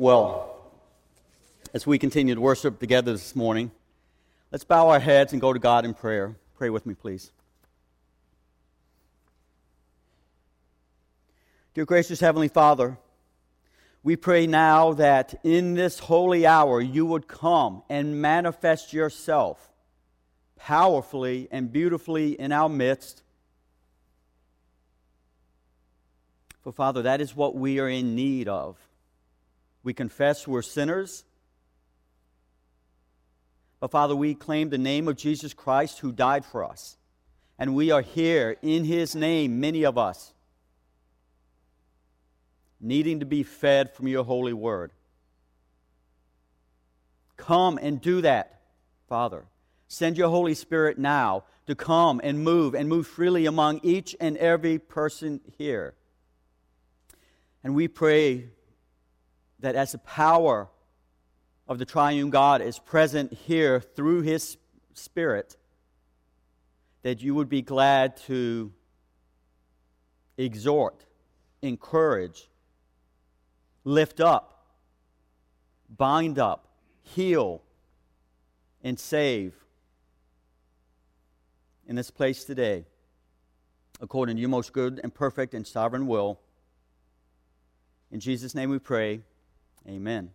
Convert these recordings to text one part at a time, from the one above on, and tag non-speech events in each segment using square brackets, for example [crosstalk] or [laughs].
Well, as we continue to worship together this morning, let's bow our heads and go to God in prayer. Pray with me, please. Dear gracious Heavenly Father, we pray now that in this holy hour you would come and manifest yourself powerfully and beautifully in our midst. For, Father, that is what we are in need of. We confess we're sinners. But, Father, we claim the name of Jesus Christ who died for us. And we are here in his name, many of us, needing to be fed from your holy word. Come and do that, Father. Send your Holy Spirit now to come and move and move freely among each and every person here. And we pray that as the power of the triune God is present here through his Spirit, that you would be glad to exhort, encourage, lift up, bind up, heal, and save in this place today, according to your most good and perfect and sovereign will. In Jesus' name we pray. Amen.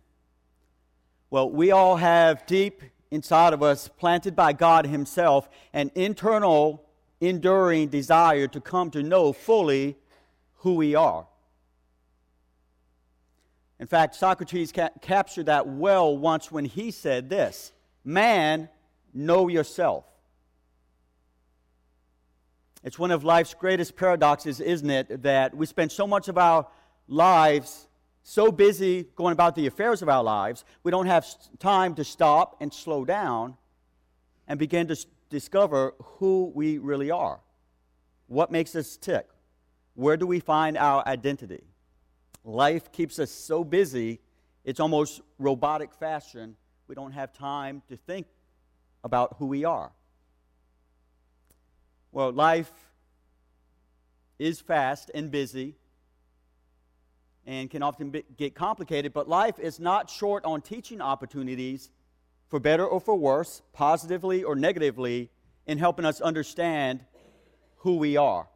Well, we all have deep inside of us, planted by God Himself, an internal, enduring desire to come to know fully who we are. In fact, Socrates ca- captured that well once when he said this Man, know yourself. It's one of life's greatest paradoxes, isn't it, that we spend so much of our lives so busy going about the affairs of our lives, we don't have time to stop and slow down and begin to discover who we really are. What makes us tick? Where do we find our identity? Life keeps us so busy, it's almost robotic fashion. We don't have time to think about who we are. Well, life is fast and busy and can often be, get complicated, but life is not short on teaching opportunities for better or for worse, positively or negatively, in helping us understand who we are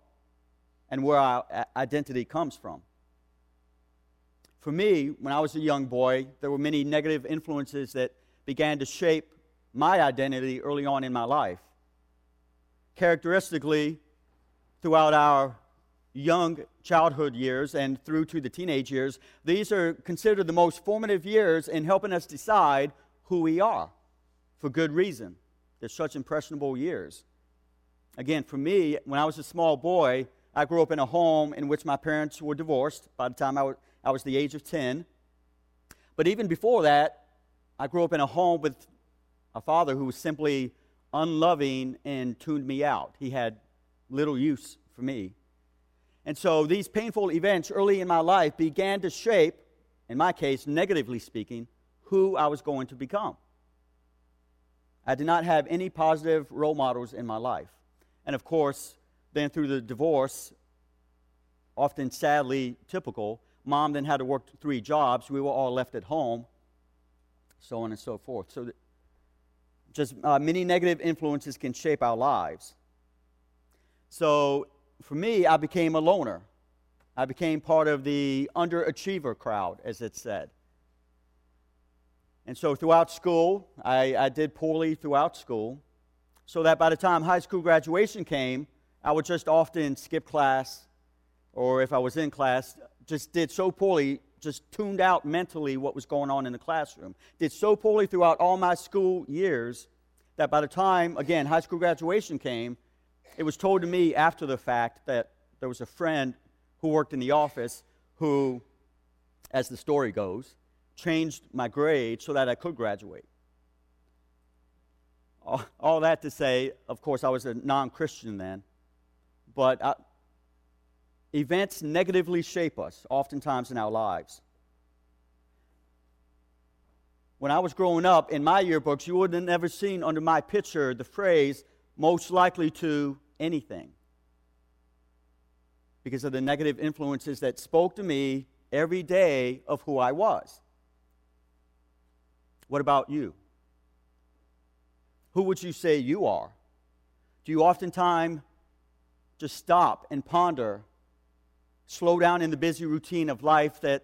and where our uh, identity comes from. For me, when I was a young boy, there were many negative influences that began to shape my identity early on in my life. Characteristically, throughout our young childhood years and through to the teenage years, these are considered the most formative years in helping us decide who we are for good reason. They're such impressionable years. Again, for me, when I was a small boy, I grew up in a home in which my parents were divorced by the time I was, I was the age of 10. But even before that, I grew up in a home with a father who was simply unloving and tuned me out. He had little use for me. And so these painful events early in my life began to shape, in my case, negatively speaking, who I was going to become. I did not have any positive role models in my life. And of course, then through the divorce, often sadly typical, mom then had to work three jobs. We were all left at home, so on and so forth. So, just uh, many negative influences can shape our lives. So, for me, I became a loner. I became part of the underachiever crowd, as it said. And so throughout school, I, I, did poorly throughout school, so that by the time high school graduation came, I would just often skip class, or if I was in class, just did so poorly, just tuned out mentally what was going on in the classroom. Did so poorly throughout all my school years that by the time, again, high school graduation came, it was told to me after the fact that there was a friend who worked in the office who, as the story goes, changed my grade so that I could graduate. All, all that to say, of course, I was a non Christian then, but I, events negatively shape us oftentimes in our lives. When I was growing up, in my yearbooks, you would have never seen under my picture the phrase, most likely to anything because of the negative influences that spoke to me every day of who I was. What about you? Who would you say you are? Do you oftentimes just stop and ponder, slow down in the busy routine of life that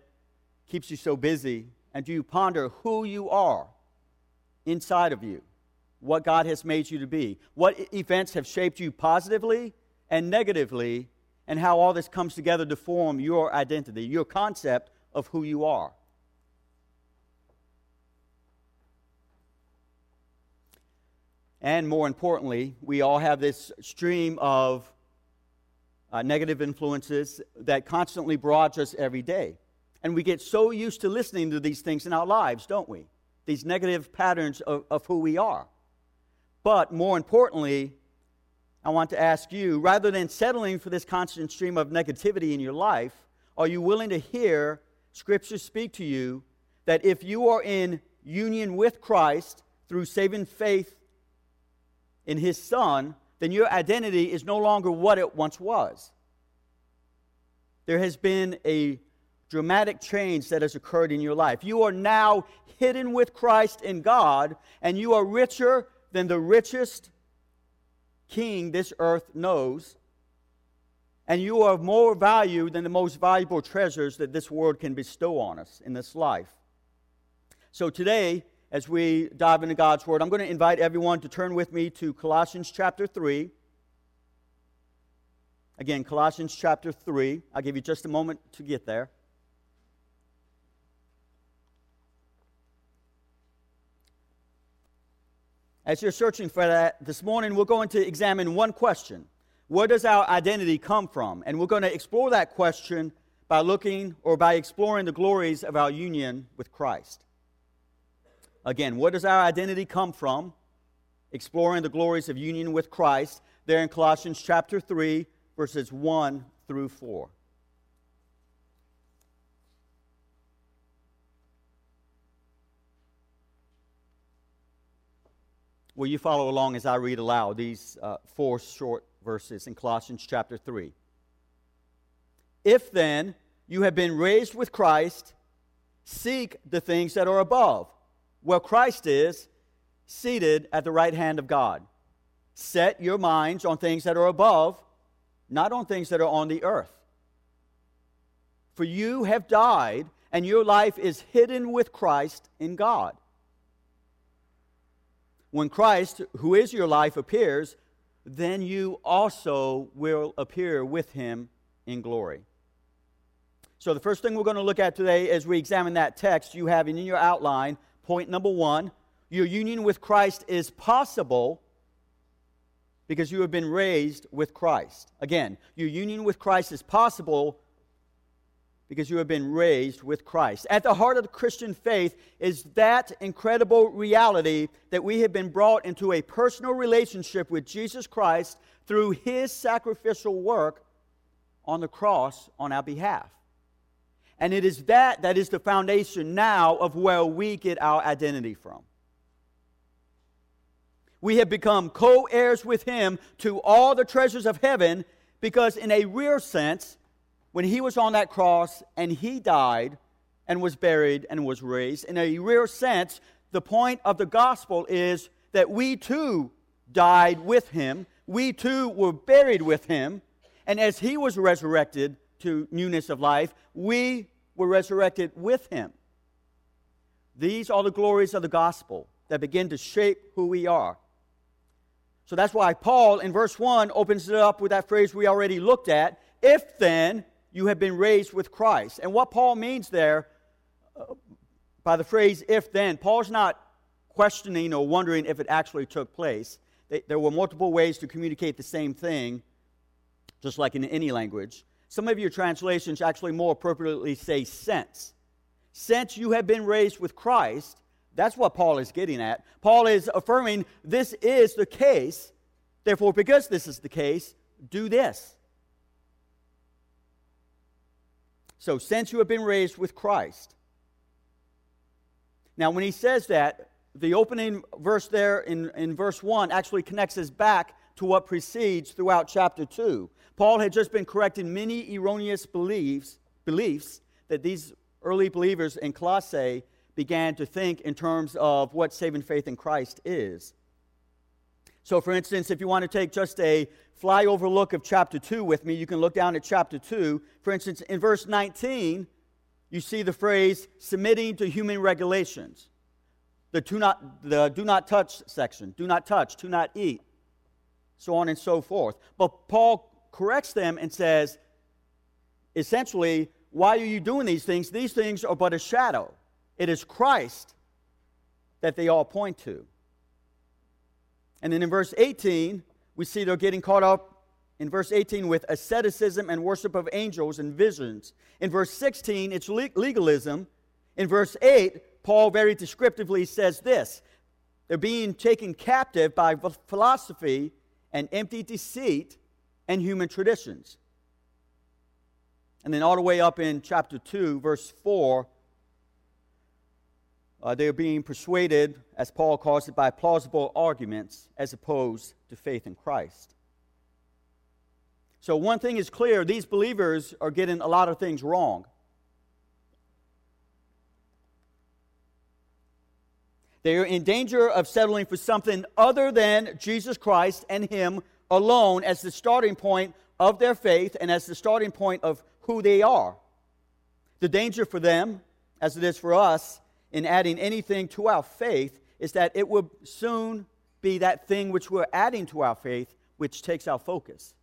keeps you so busy, and do you ponder who you are inside of you, what God has made you to be, what events have shaped you positively and negatively, and how all this comes together to form your identity, your concept of who you are? And more importantly, we all have this stream of uh, negative influences that constantly barrage us every day. And we get so used to listening to these things in our lives, don't we? These negative patterns of, of who we are. But more importantly, I want to ask you rather than settling for this constant stream of negativity in your life, are you willing to hear Scripture speak to you that if you are in union with Christ through saving faith in his son, then your identity is no longer what it once was. There has been a dramatic change that has occurred in your life. You are now hidden with Christ in God, and you are richer than the richest king this earth knows. And you are of more value than the most valuable treasures that this world can bestow on us in this life. So today, as we dive into God's Word, I'm going to invite everyone to turn with me to Colossians chapter 3. Again, Colossians chapter 3. I'll give you just a moment to get there. As you're searching for that this morning, we're going to examine one question Where does our identity come from? And we're going to explore that question by looking or by exploring the glories of our union with Christ. Again, where does our identity come from? Exploring the glories of union with Christ, there in Colossians chapter 3, verses 1 through 4. Will you follow along as I read aloud these uh, four short verses in Colossians chapter 3? If then you have been raised with Christ, seek the things that are above where Christ is, seated at the right hand of God. Set your minds on things that are above, not on things that are on the earth. For you have died, and your life is hidden with Christ in God. When Christ, who is your life, appears, then you also will appear with him in glory. So, the first thing we're going to look at today as we examine that text, you have in your outline Point number one your union with Christ is possible because you have been raised with Christ. Again, your union with Christ is possible because you have been raised with Christ. At the heart of the Christian faith is that incredible reality that we have been brought into a personal relationship with Jesus Christ through his sacrificial work on the cross on our behalf. And it is that that is the foundation now of where we get our identity from. We have become co heirs with him to all the treasures of heaven because, in a real sense, when he was on that cross and he died and was buried and was raised, in a real sense, the point of the gospel is that we too died with him, we too were buried with him, and as he was resurrected, to newness of life, we were resurrected with him. These are the glories of the gospel that begin to shape who we are. So that's why Paul in verse 1 opens it up with that phrase we already looked at if then you have been raised with Christ. And what Paul means there uh, by the phrase if then, Paul's not questioning or wondering if it actually took place. There were multiple ways to communicate the same thing, just like in any language. Some of your translations actually more appropriately say since. Since you have been raised with Christ, that's what Paul is getting at. Paul is affirming this is the case. Therefore, because this is the case, do this. So, since you have been raised with Christ. Now, when he says that, the opening verse there in, in verse 1 actually connects us back to what precedes throughout chapter 2. Paul had just been correcting many erroneous beliefs, beliefs that these early believers in Colossae began to think in terms of what saving faith in Christ is. So, for instance, if you want to take just a flyover look of chapter 2 with me, you can look down at chapter 2. For instance, in verse 19, you see the phrase submitting to human regulations. The do not, the do not touch section, do not touch, do not eat, so on and so forth. But Paul corrects them and says, essentially, why are you doing these things? These things are but a shadow. It is Christ that they all point to. And then in verse 18, we see they're getting caught up in verse 18 with asceticism and worship of angels and visions. In verse 16, it's legalism. In verse 8, Paul very descriptively says this they're being taken captive by philosophy and empty deceit and human traditions. And then all the way up in chapter 2, verse 4, uh, they are being persuaded, as Paul calls it, by plausible arguments as opposed to faith in Christ. So, one thing is clear these believers are getting a lot of things wrong. They are in danger of settling for something other than Jesus Christ and Him alone as the starting point of their faith and as the starting point of who they are. The danger for them, as it is for us, in adding anything to our faith is that it will soon be that thing which we're adding to our faith which takes our focus,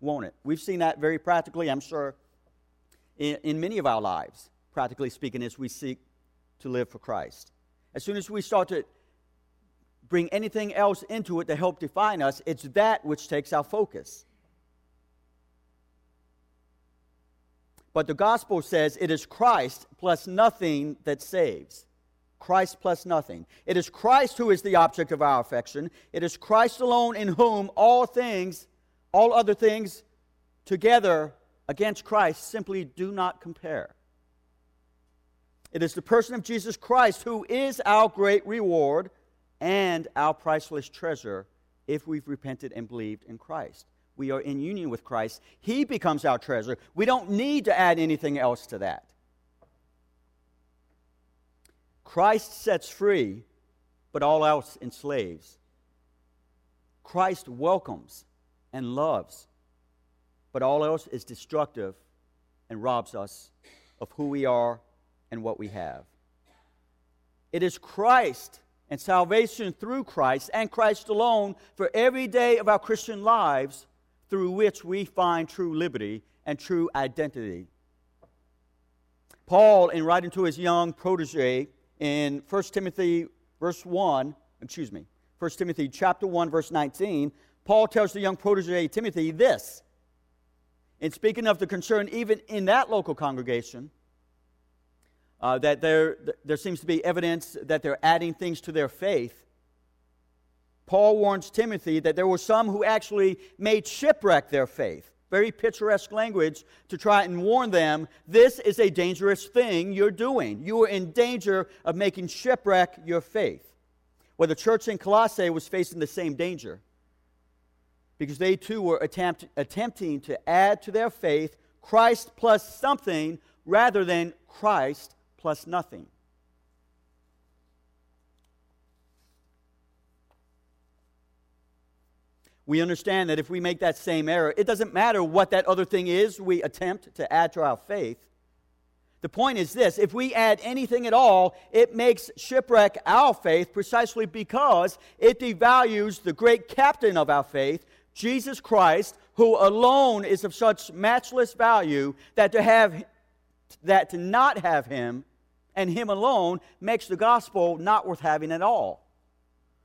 won't it? We've seen that very practically, I'm sure, in, in many of our lives, practically speaking, as we seek to live for Christ. As soon as we start to bring anything else into it to help define us, it's that which takes our focus. But the gospel says it is Christ plus nothing that saves. Christ plus nothing. It is Christ who is the object of our affection. It is Christ alone in whom all things, all other things together against Christ simply do not compare. It is the person of Jesus Christ who is our great reward and our priceless treasure if we've repented and believed in Christ. We are in union with Christ. He becomes our treasure. We don't need to add anything else to that. Christ sets free, but all else enslaves. Christ welcomes and loves, but all else is destructive and robs us of who we are and what we have. It is Christ and salvation through Christ and Christ alone for every day of our Christian lives through which we find true liberty and true identity. Paul, in writing to his young protege, in 1 Timothy verse 1, excuse me, 1 Timothy chapter 1 verse 19, Paul tells the young protege Timothy this. In speaking of the concern even in that local congregation, uh, that there, there seems to be evidence that they're adding things to their faith. Paul warns Timothy that there were some who actually made shipwreck their faith very picturesque language to try and warn them this is a dangerous thing you're doing. You are in danger of making shipwreck your faith. Well, the church in Colossae was facing the same danger because they too were attempt, attempting to add to their faith Christ plus something rather than Christ plus nothing. We understand that if we make that same error, it doesn't matter what that other thing is we attempt to add to our faith. The point is this if we add anything at all, it makes shipwreck our faith precisely because it devalues the great captain of our faith, Jesus Christ, who alone is of such matchless value that to have that to not have him and him alone makes the gospel not worth having at all.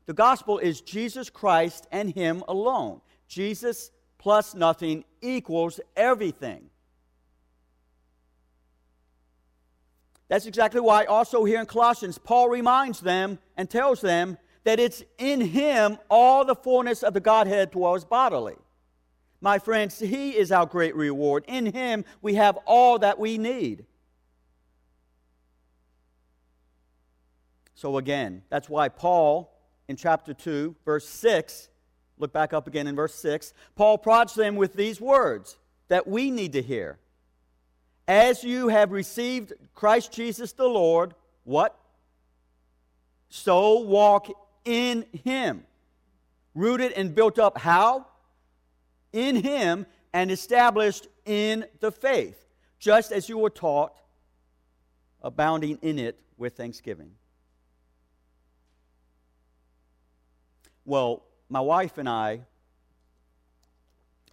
The gospel is Jesus Christ and Him alone. Jesus plus nothing equals everything. That's exactly why, also here in Colossians, Paul reminds them and tells them that it's in Him all the fullness of the Godhead dwells bodily. My friends, He is our great reward. In Him we have all that we need. So, again, that's why Paul in chapter 2, verse 6, look back up again in verse 6, Paul prods them with these words that we need to hear. As you have received Christ Jesus the Lord, what? So walk in him. Rooted and built up how? In him and established in the faith, just as you were taught, abounding in it with thanksgiving. Well, my wife and I,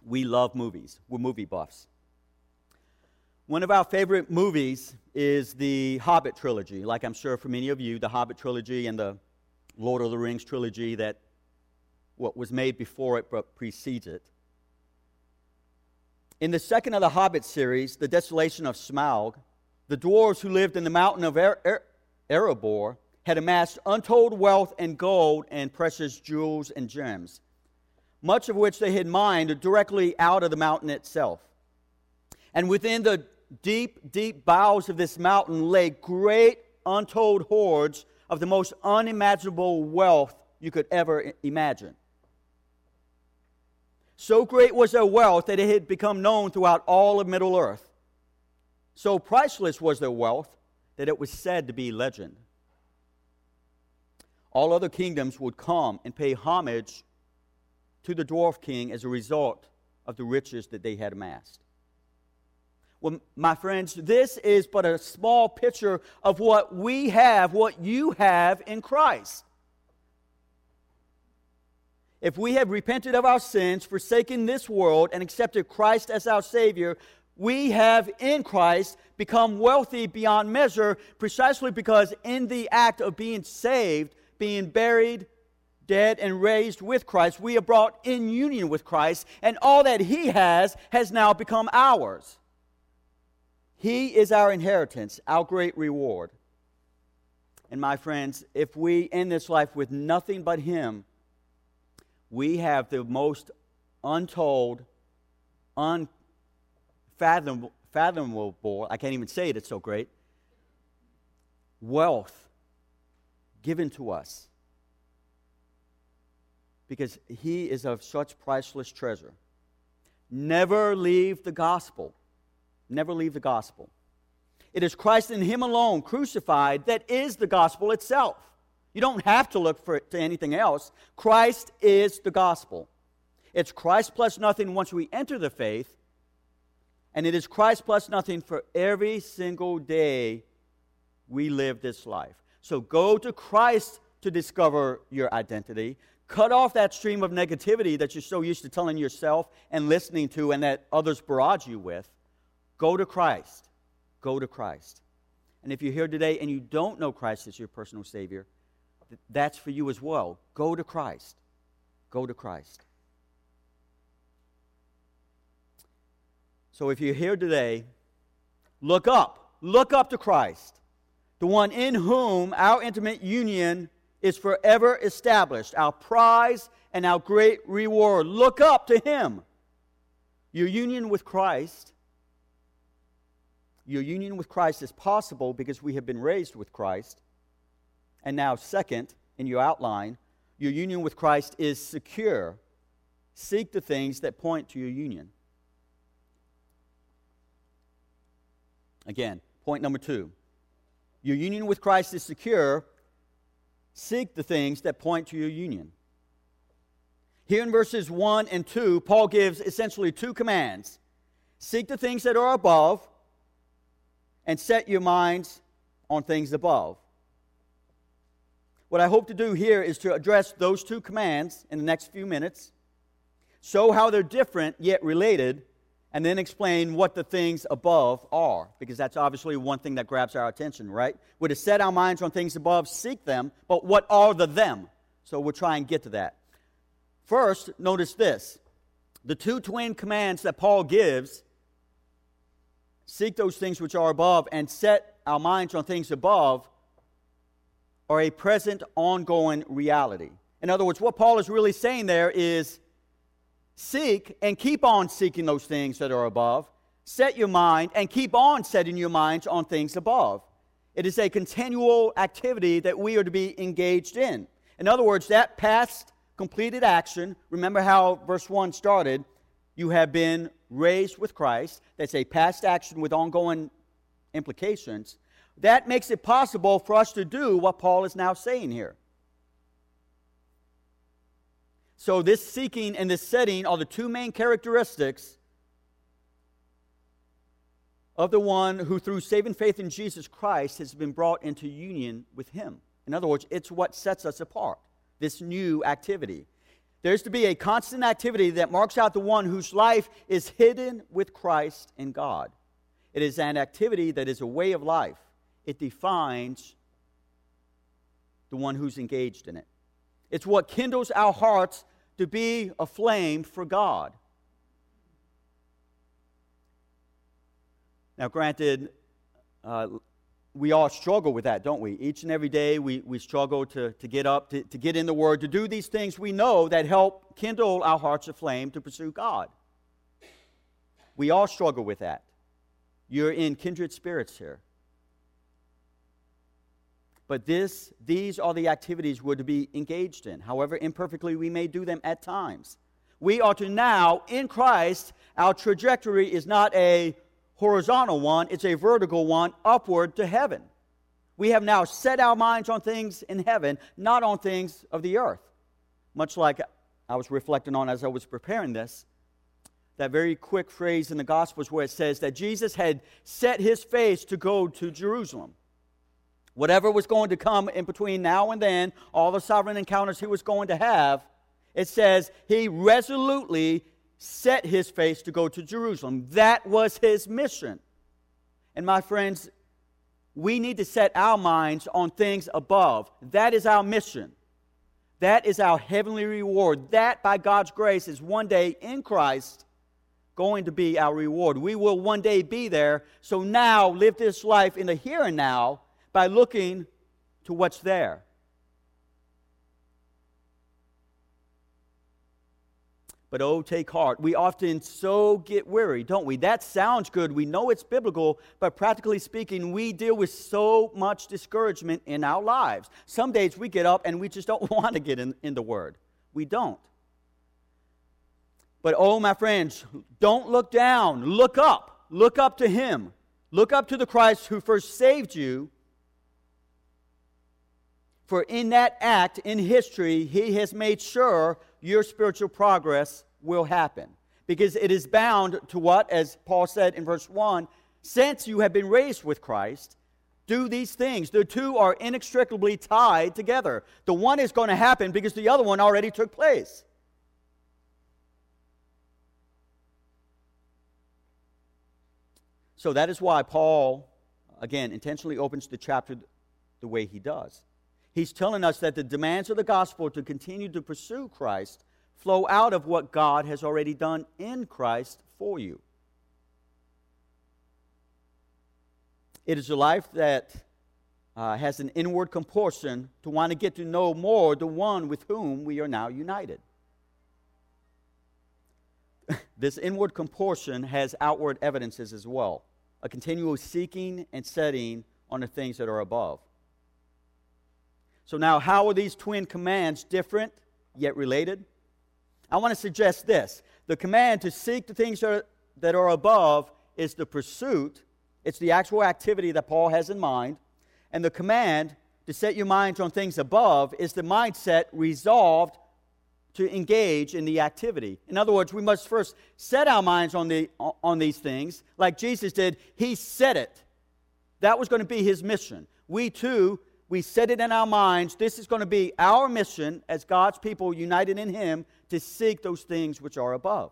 we love movies. We're movie buffs. One of our favorite movies is the Hobbit trilogy, like I'm sure for many of you, the Hobbit trilogy and the Lord of the Rings trilogy that what was made before it but precedes it. In the second of the Hobbit series, The Desolation of Smaug, the dwarves who lived in the mountain of er- er- Erebor had amassed untold wealth and gold and precious jewels and gems, much of which they had mined directly out of the mountain itself. And within the deep, deep bowels of this mountain lay great untold hoards of the most unimaginable wealth you could ever imagine. So great was their wealth that it had become known throughout all of Middle Earth. So priceless was their wealth that it was said to be legend. All other kingdoms would come and pay homage to the dwarf king as a result of the riches that they had amassed. Well, my friends, this is but a small picture of what we have, what you have in Christ. If we have repented of our sins, forsaken this world, and accepted Christ as our Savior, we have in Christ become wealthy beyond measure precisely because, in the act of being saved, being buried, dead, and raised with Christ, we are brought in union with Christ, and all that He has has now become ours. He is our inheritance, our great reward. And my friends, if we end this life with nothing but Him, we have the most untold, unfathomable, fathomable, I can't even say it, it's so great, wealth given to us. Because He is of such priceless treasure. Never leave the gospel. Never leave the gospel. It is Christ and Him alone, crucified, that is the gospel itself. You don't have to look for to anything else. Christ is the gospel. It's Christ plus nothing once we enter the faith, and it is Christ plus nothing for every single day we live this life. So go to Christ to discover your identity. Cut off that stream of negativity that you're so used to telling yourself and listening to and that others barrage you with. Go to Christ. Go to Christ. And if you're here today and you don't know Christ as your personal Savior, that's for you as well. Go to Christ. Go to Christ. So if you're here today, look up. Look up to Christ, the one in whom our intimate union is forever established, our prize and our great reward. Look up to Him. Your union with Christ your union with Christ is possible because we have been raised with Christ. And now, second, in your outline, your union with Christ is secure. Seek the things that point to your union. Again, point number two your union with Christ is secure. Seek the things that point to your union. Here in verses 1 and 2, Paul gives essentially two commands seek the things that are above and set your minds on things above. What I hope to do here is to address those two commands in the next few minutes, show how they're different yet related, and then explain what the things above are, because that's obviously one thing that grabs our attention, right? We're to set our minds on things above, seek them, but what are the them? So we'll try and get to that. First, notice this the two twin commands that Paul gives seek those things which are above and set our minds on things above are a present, ongoing reality. In other words, what Paul is really saying there is seek and keep on seeking those things that are above. Set your mind and keep on setting your minds on things above. It is a continual activity that we are to be engaged in. In other words, that past completed action, remember how verse 1 started, you have been raised with Christ. That's a past action with ongoing implications. That makes it possible for us to do what Paul is now saying here. So, this seeking and this setting are the two main characteristics of the one who, through saving faith in Jesus Christ, has been brought into union with Him. In other words, it's what sets us apart, this new activity. There's to be a constant activity that marks out the one whose life is hidden with Christ in God. It is an activity that is a way of life, it defines the one who's engaged in it. It's what kindles our hearts to be aflame for God. Now, granted, uh, we all struggle with that, don't we? Each and every day we, we struggle to, to get up, to, to get in the Word, to do these things we know that help kindle our hearts aflame to pursue God. We all struggle with that. You're in kindred spirits here. But this, these are the activities we're to be engaged in. However imperfectly we may do them at times. We are to now, in Christ, our trajectory is not a horizontal one, it's a vertical one upward to heaven. We have now set our minds on things in heaven, not on things of the earth. Much like I was reflecting on as I was preparing this, that very quick phrase in the Gospels where it says that Jesus had set his face to go to Jerusalem. Whatever was going to come in between now and then, all the sovereign encounters he was going to have, it says he resolutely set his face to go to Jerusalem. That was his mission. And my friends, we need to set our minds on things above. That is our mission. That is our heavenly reward. That, by God's grace, is one day in Christ going to be our reward. We will one day be there. So now live this life in the here and now by looking to what's there. But oh, take heart. We often so get weary, don't we? That sounds good. We know it's biblical, but practically speaking, we deal with so much discouragement in our lives. Some days we get up and we just don't [laughs] want to get in, in the Word. We don't. But oh, my friends, don't look down. Look up. Look up to Him. Look up to the Christ who first saved you for in that act in history, he has made sure your spiritual progress will happen. Because it is bound to what, as Paul said in verse 1 since you have been raised with Christ, do these things. The two are inextricably tied together. The one is going to happen because the other one already took place. So that is why Paul, again, intentionally opens the chapter the way he does. He's telling us that the demands of the gospel to continue to pursue Christ flow out of what God has already done in Christ for you. It is a life that uh, has an inward compulsion to want to get to know more the one with whom we are now united. [laughs] this inward compulsion has outward evidences as well a continual seeking and setting on the things that are above. So, now how are these twin commands different yet related? I want to suggest this the command to seek the things that are, that are above is the pursuit, it's the actual activity that Paul has in mind. And the command to set your minds on things above is the mindset resolved to engage in the activity. In other words, we must first set our minds on, the, on these things, like Jesus did. He said it. That was going to be his mission. We too we set it in our minds. This is going to be our mission as God's people united in Him to seek those things which are above.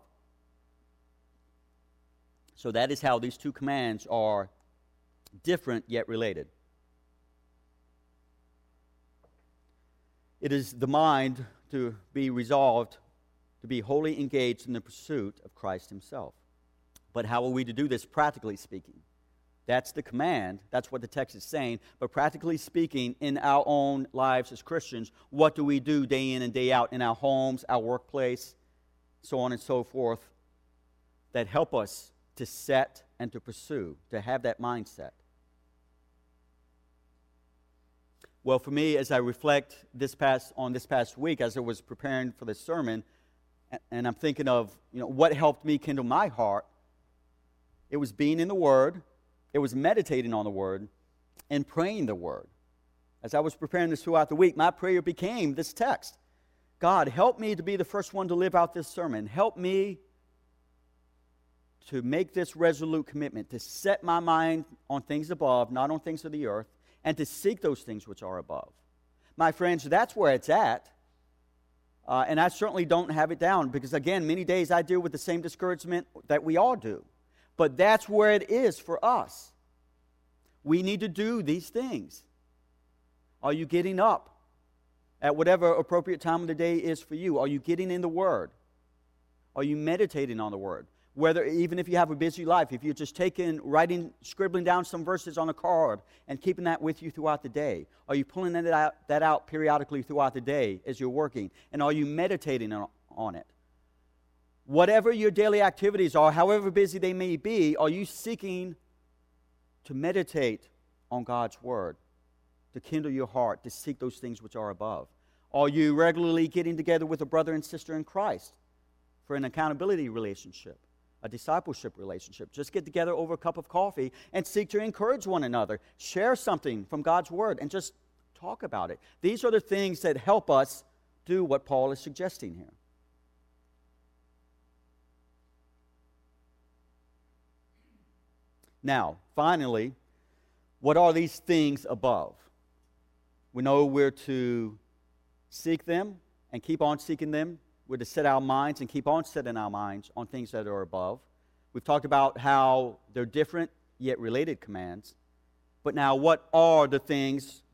So that is how these two commands are different yet related. It is the mind to be resolved to be wholly engaged in the pursuit of Christ Himself. But how are we to do this practically speaking? That's the command. That's what the text is saying. But practically speaking, in our own lives as Christians, what do we do day in and day out in our homes, our workplace, so on and so forth, that help us to set and to pursue, to have that mindset? Well, for me, as I reflect this past, on this past week, as I was preparing for this sermon, and I'm thinking of you know, what helped me kindle my heart, it was being in the Word, it was meditating on the Word and praying the word. As I was preparing this throughout the week, my prayer became this text God, help me to be the first one to live out this sermon. Help me to make this resolute commitment, to set my mind on things above, not on things of the earth, and to seek those things which are above. My friends, that's where it's at. Uh, and I certainly don't have it down because, again, many days I deal with the same discouragement that we all do. But that's where it is for us. We need to do these things. Are you getting up at whatever appropriate time of the day is for you? Are you getting in the Word? Are you meditating on the Word? Whether, even if you have a busy life, if you're just taking, writing, scribbling down some verses on a card and keeping that with you throughout the day, are you pulling that out, that out periodically throughout the day as you're working? And are you meditating on it? Whatever your daily activities are, however busy they may be, are you seeking to meditate on God's Word, to kindle your heart, to seek those things which are above? Are you regularly getting together with a brother and sister in Christ for an accountability relationship? a discipleship relationship. Just get together over a cup of coffee and seek to encourage one another. Share something from God's Word and just talk about it. These are the things that help us do what Paul is suggesting here. Now, finally, what are these things above? We know we're to seek them and keep on seeking them we're to set our minds and keep on setting our minds on things that are above. We've talked about how they're different yet related commands. But now, what are the things?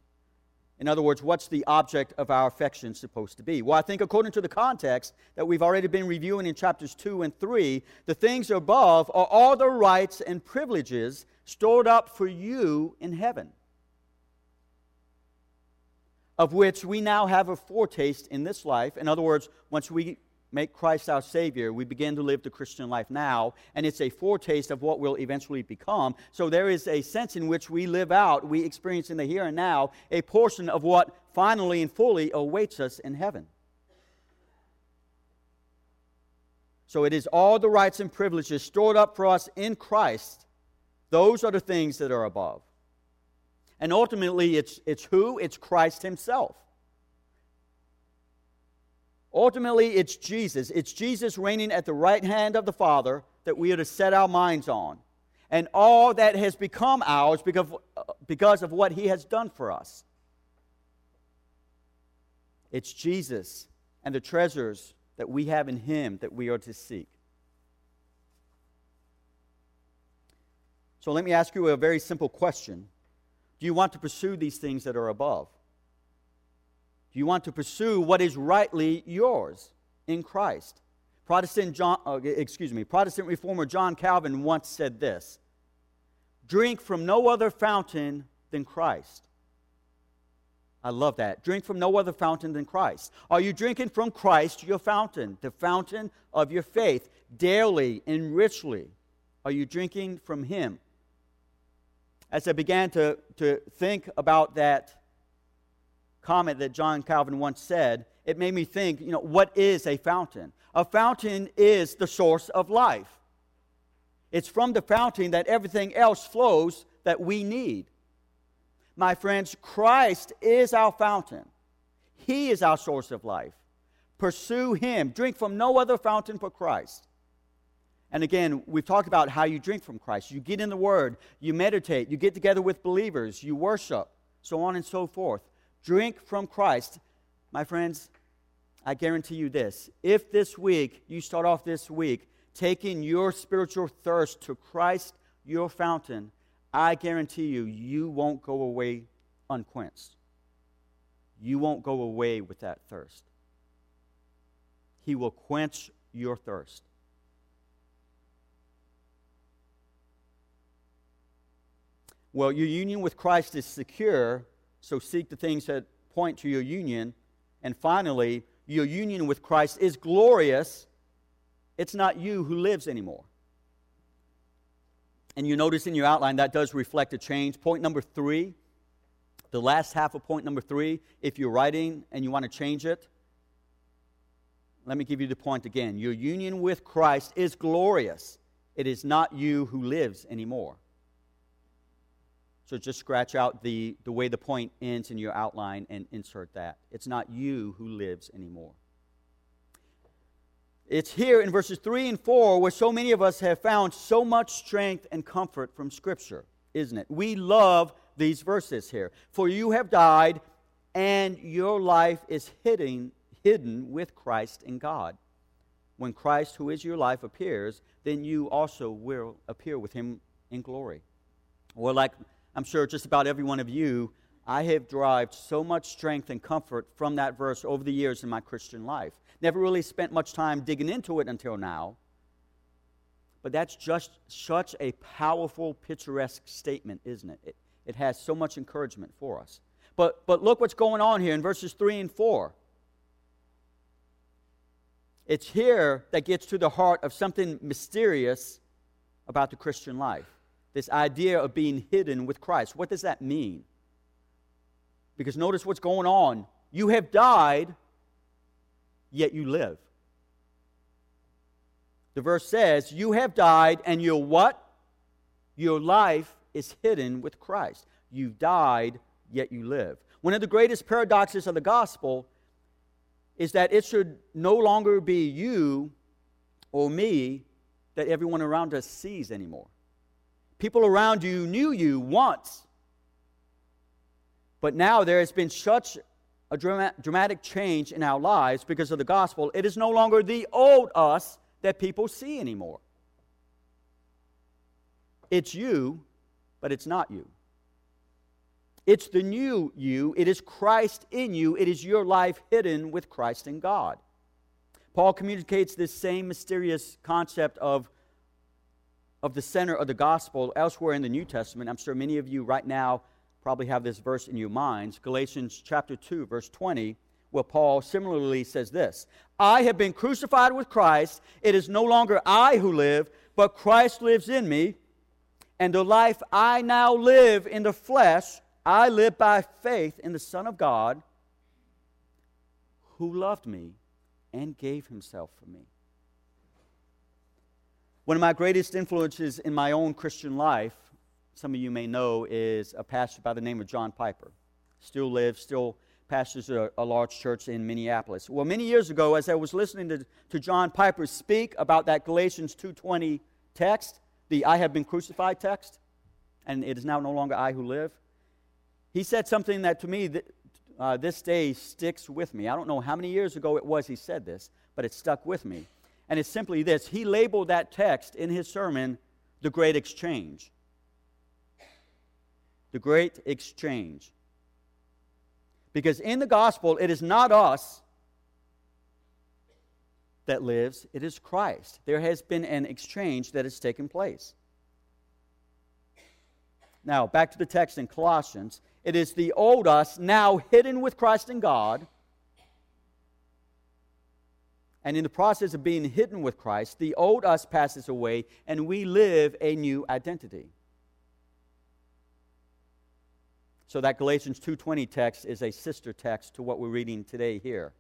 In other words, what's the object of our affection supposed to be? Well, I think according to the context that we've already been reviewing in chapters 2 and 3, the things above are all the rights and privileges stored up for you in heaven of which we now have a foretaste in this life. In other words, once we make Christ our Savior, we begin to live the Christian life now, and it's a foretaste of what will eventually become. So there is a sense in which we live out, we experience in the here and now, a portion of what finally and fully awaits us in heaven. So it is all the rights and privileges stored up for us in Christ. Those are the things that are above. And ultimately, it's, it's who? It's Christ Himself. Ultimately, it's Jesus. It's Jesus reigning at the right hand of the Father that we are to set our minds on. And all that has become ours because, because of what He has done for us. It's Jesus and the treasures that we have in Him that we are to seek. So let me ask you a very simple question do you want to pursue these things that are above? You want to pursue what is rightly yours in Christ? Protestant John, uh, excuse me, Protestant reformer John Calvin once said this: "Drink from no other fountain than Christ." I love that. Drink from no other fountain than Christ. Are you drinking from Christ, your fountain, the fountain of your faith, daily and richly? Are you drinking from Him? as I began to, to think about that comment that John Calvin once said, it made me think, you know, what is a fountain? A fountain is the source of life. It's from the fountain that everything else flows that we need. My friends, Christ is our fountain. He is our source of life. Pursue Him. Drink from no other fountain but Christ. And again, we've talked about how you drink from Christ. You get in the Word, you meditate, you get together with believers, you worship, so on and so forth. Drink from Christ. My friends, I guarantee you this. If this week, you start off this week taking your spiritual thirst to Christ, your fountain, I guarantee you, you won't go away unquenched. You won't go away with that thirst. He will quench your thirst. Well, your union with Christ is secure, so seek the things that point to your union. And finally, your union with Christ is glorious. It's not you who lives anymore. And you notice in your outline that does reflect a change. Point number three, the last half of point number three, if you're writing and you want to change it, let me give you the point again. Your union with Christ is glorious. It is not you who lives anymore. So just scratch out the, the way the point ends in your outline and insert that. It's not you who lives anymore. It's here in verses 3 and 4 where so many of us have found so much strength and comfort from Scripture, isn't it? We love these verses here. For you have died, and your life is hidden, hidden with Christ in God. When Christ, who is your life, appears, then you also will appear with him in glory. Or, like I'm sure just about every one of you, I have derived so much strength and comfort from that verse over the years in my Christian life. Never really spent much time digging into it until now. But that's just such a powerful, picturesque statement, isn't it? It, it has so much encouragement for us. But, but look what's going on here in verses 3 and 4. It's here that gets to the heart of something mysterious about the Christian life this idea of being hidden with Christ. What does that mean? Because notice what's going on. You have died, yet you live. The verse says, You have died, and your what? Your life is hidden with Christ. You've died, yet you live. One of the greatest paradoxes of the gospel is that it should no longer be you or me that everyone around us sees anymore. People around you knew you once, but now there has been such a dramatic change in our lives because of the gospel. It is no longer the old us that people see anymore. It's you, but it's not you. It's the new you. It is Christ in you. It is your life hidden with Christ in God. Paul communicates this same mysterious concept of of the center of the gospel elsewhere in the New Testament. I'm sure many of you right now probably have this verse in your minds Galatians chapter 2, verse 20, where Paul similarly says this I have been crucified with Christ. It is no longer I who live, but Christ lives in me. And the life I now live in the flesh, I live by faith in the Son of God who loved me and gave himself for me. One of my greatest influences in my own Christian life, some of you may know, is a pastor by the name of John Piper. Still lives, still pastors a, a, large church in Minneapolis. Well, many years ago, as I was listening to, to John Piper speak about that Galatians 2.20 text, the I have been crucified text, and it is now no longer I who live, he said something that to me uh, this day sticks with me. I don't know how many years ago it was he said this, but it stuck with me. And it's simply this He labeled that text in his sermon, The Great Exchange. The Great Exchange. Because in the gospel, it is not us that lives, it is Christ. There has been an exchange that has taken place. Now, back to the text in Colossians. It is the old us now hidden with Christ in God and in the process of being hidden with Christ, the old us passes away and we live a new identity. So that Galatians 2:20 text is a sister text to what we're reading today here.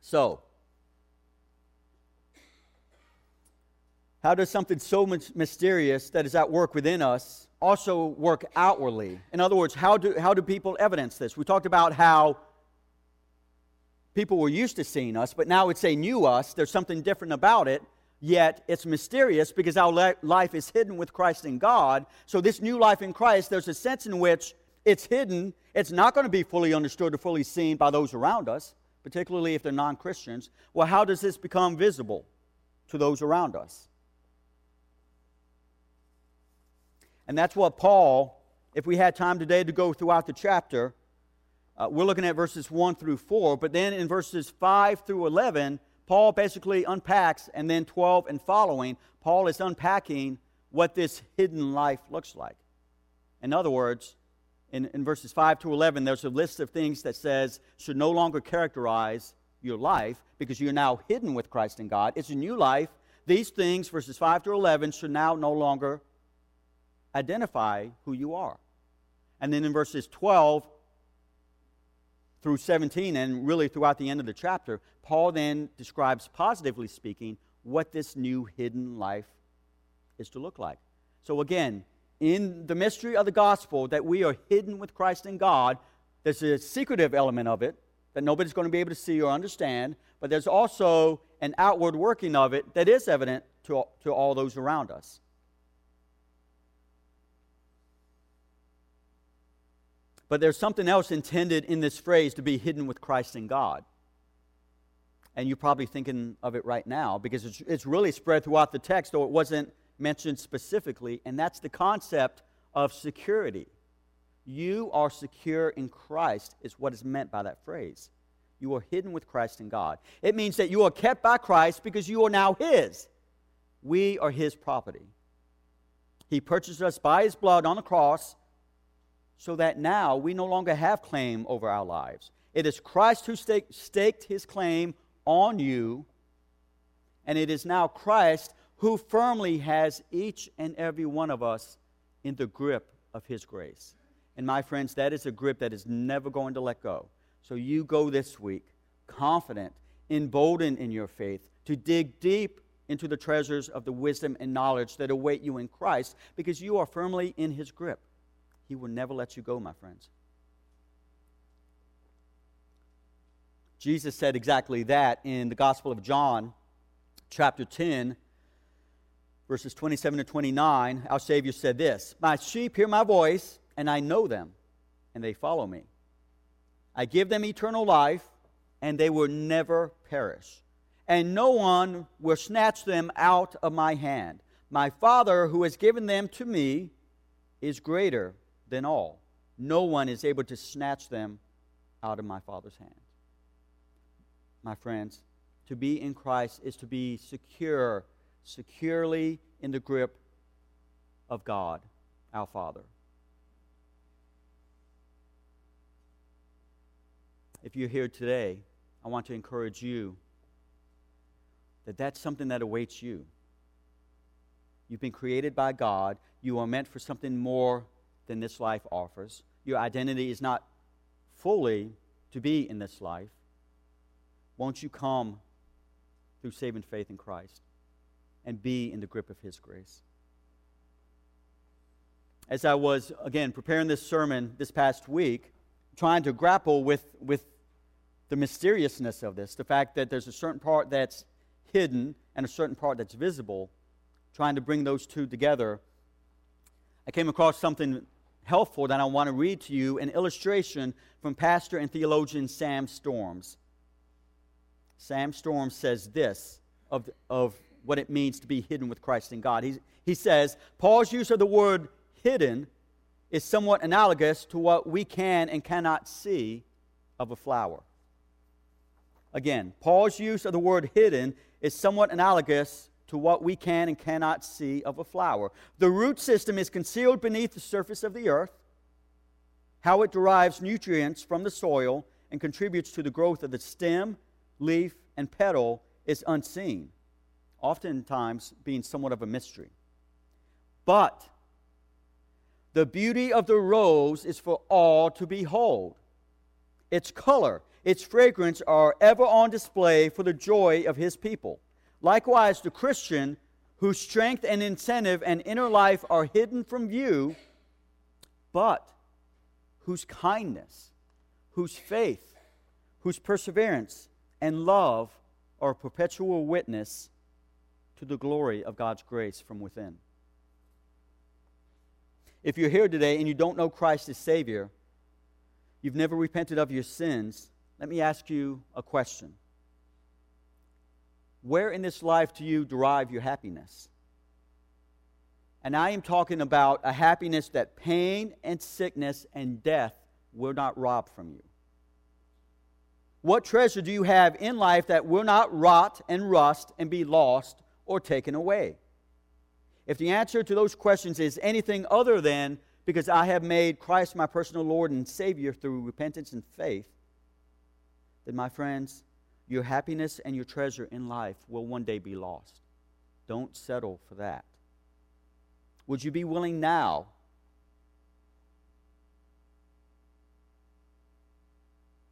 So, how does something so mysterious that is at work within us also work outwardly? In other words, how do, how do people evidence this? We talked about how people were used to seeing us, but now it's a new us. There's something different about it, yet it's mysterious because our life is hidden with Christ in God. So, this new life in Christ, there's a sense in which it's hidden. It's not going to be fully understood or fully seen by those around us, particularly if they're non Christians. Well, how does this become visible to those around us? And that's what Paul, if we had time today to go throughout the chapter, uh, we're looking at verses 1 through 4, but then in verses 5 through 11, Paul basically unpacks, and then 12 and following, Paul is unpacking what this hidden life looks like. In other words, in, in verses 5 to 11, there's a list of things that says should no longer characterize your life because you're now hidden with Christ in God. It's a new life. These things, verses 5 to 11, should now no longer identify who you are. And then in verses 12 through 17 and really throughout the end of the chapter, Paul then describes, positively speaking, what this new hidden life is to look like. So, again, in the mystery of the gospel, that we are hidden with Christ in God, there's a secretive element of it that nobody's going to be able to see or understand, but there's also an outward working of it that is evident to, to all those around us. But there's something else intended in this phrase to be hidden with Christ in God. And you're probably thinking of it right now because it's, it's really spread throughout the text, though it wasn't mentioned specifically, and that's the concept of security. You are secure in Christ, is what is meant by that phrase. You are hidden with Christ in God. It means that you are kept by Christ because you are now His. We are His property. He purchased us by His blood on the cross so that now we no longer have claim over our lives. It is Christ who staked His claim on you, and it is now Christ who firmly has each and every one of us in the grip of His grace. And my friends, that is a grip that is never going to let go. So you go this week confident, emboldened in your faith, to dig deep into the treasures of the wisdom and knowledge that await you in Christ because you are firmly in His grip. He will never let you go, my friends. Jesus said exactly that in the Gospel of John, chapter 10, verses 27 to 29. Our Savior said this My sheep hear my voice, and I know them, and they follow me. I give them eternal life, and they will never perish. And no one will snatch them out of my hand. My Father, who has given them to me, is greater than all. No one is able to snatch them out of my Father's hand. My friends, to be in Christ is to be secure, securely in the grip of God, our Father. if you're here today, I want to encourage you that that's something that awaits you. You've been created by God. You are meant for something more than this life offers. Your identity is not fully to be in this life. Won't you come through saving faith in Christ and be in the grip of His grace? As I was, again, preparing this sermon this past week, trying to grapple with, with the mysteriousness of this, the fact that there's a certain part that's hidden and a certain part that's visible, trying to bring those two together, I came across something helpful that I want to read to you an illustration from pastor and theologian Sam Storms. Sam Storms says this of, of what it means to be hidden with Christ in God. He, he says, Paul's use of the word hidden is somewhat analogous to what we can and cannot see of a flower. Again, Paul's use of the word hidden is somewhat analogous to what we can and cannot see of a flower. The root system is concealed beneath the surface of the earth. How it derives nutrients from the soil and contributes to the growth of the stem, leaf, and petal is unseen, oftentimes being somewhat of a mystery. But the beauty of the rose is for all to behold. Its color, its fragrance are ever on display for the joy of his people. Likewise, the Christian, whose strength and incentive and inner life are hidden from view, but whose kindness, whose faith, whose perseverance and love are a perpetual witness to the glory of God's grace from within. If you're here today and you don't know Christ as Savior, you've never repented of your sins, let me ask you a question. Where in this life do you derive your happiness? And I am talking about a happiness that pain and sickness and death will not rob from you. What treasure do you have in life that will not rot and rust and be lost or taken away? If the answer to those questions is anything other than because I have made Christ my personal Lord and Savior through repentance and faith, then, my friends, your happiness and your treasure in life will one day be lost. Don't settle for that. Would you be willing now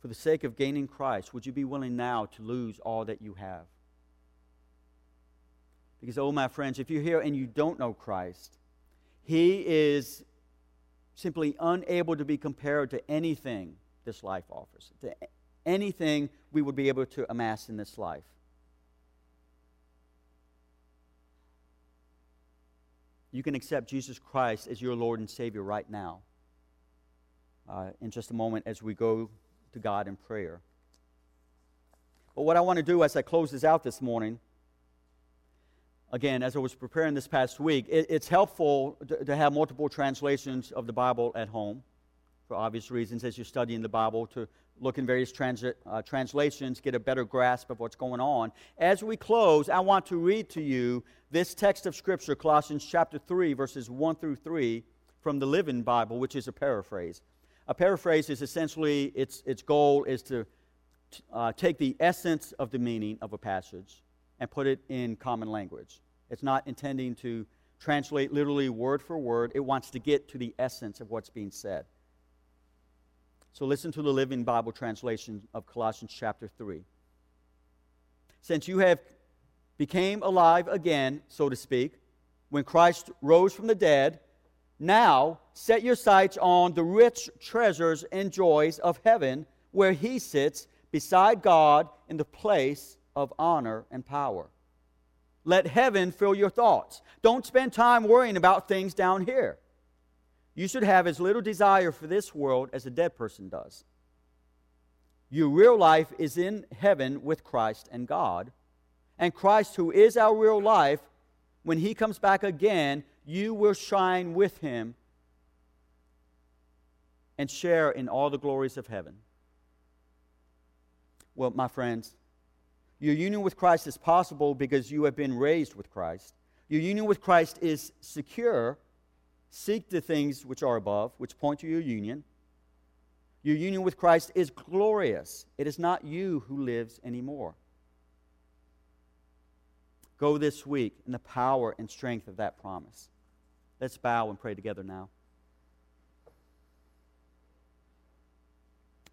for the sake of gaining Christ, would you be willing now to lose all that you have? Because, oh, my friends, if you're here and you don't know Christ, He is simply unable to be compared to anything this life offers, to anything we would be able to amass in this life. You can accept Jesus Christ as your Lord and Savior right now. Uh, in just a moment, as we go to God in prayer. But what I want to do as I close this out this morning, again, as I was preparing this past week, it, it's helpful to, to, have multiple translations of the Bible at home for obvious reasons as you're studying the Bible to look in various trans, uh, translations, get a better grasp of what's going on. As we close, I want to read to you this text of Scripture, Colossians chapter 3, verses 1 through 3, from the Living Bible, which is a paraphrase. A paraphrase is essentially, its, its goal is to uh, take the essence of the meaning of a passage and put it in common language. It's not intending to translate literally word for word, it wants to get to the essence of what's being said. So listen to the Living Bible translation of Colossians chapter 3. Since you have became alive again, so to speak, when Christ rose from the dead, now set your sights on the rich treasures and joys of heaven, where he sits beside God in the place of honor and power. Let heaven fill your thoughts. Don't spend time worrying about things down here. You should have as little desire for this world as a dead person does. Your real life is in heaven with Christ and God. And Christ, who is our real life, when he comes back again, you will shine with him and share in all the glories of heaven. Well, my friends, your union with Christ is possible because you have been raised with Christ. Your union with Christ is secure. Seek the things which are above, which point to your union. Your union with Christ is glorious. It is not you who lives anymore. Go this week in the power and strength of that promise. Let's bow and pray together now.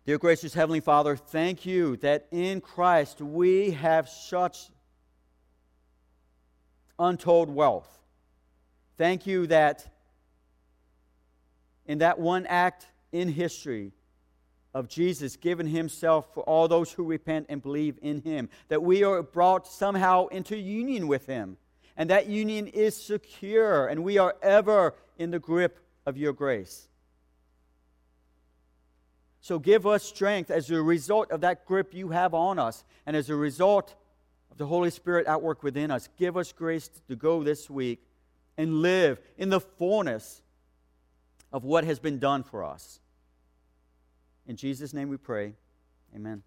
Dear gracious Heavenly Father, thank you that in Christ we have such untold wealth. Thank you that in that one act in history of Jesus giving himself for all those who repent and believe in him, that we are brought somehow into union with him and that union is secure, and we are ever in the grip of your grace. So give us strength as a result of that grip you have on us, and as a result of the Holy Spirit at work within us. Give us grace to go this week and live in the fullness of what has been done for us. In Jesus' name we pray. Amen.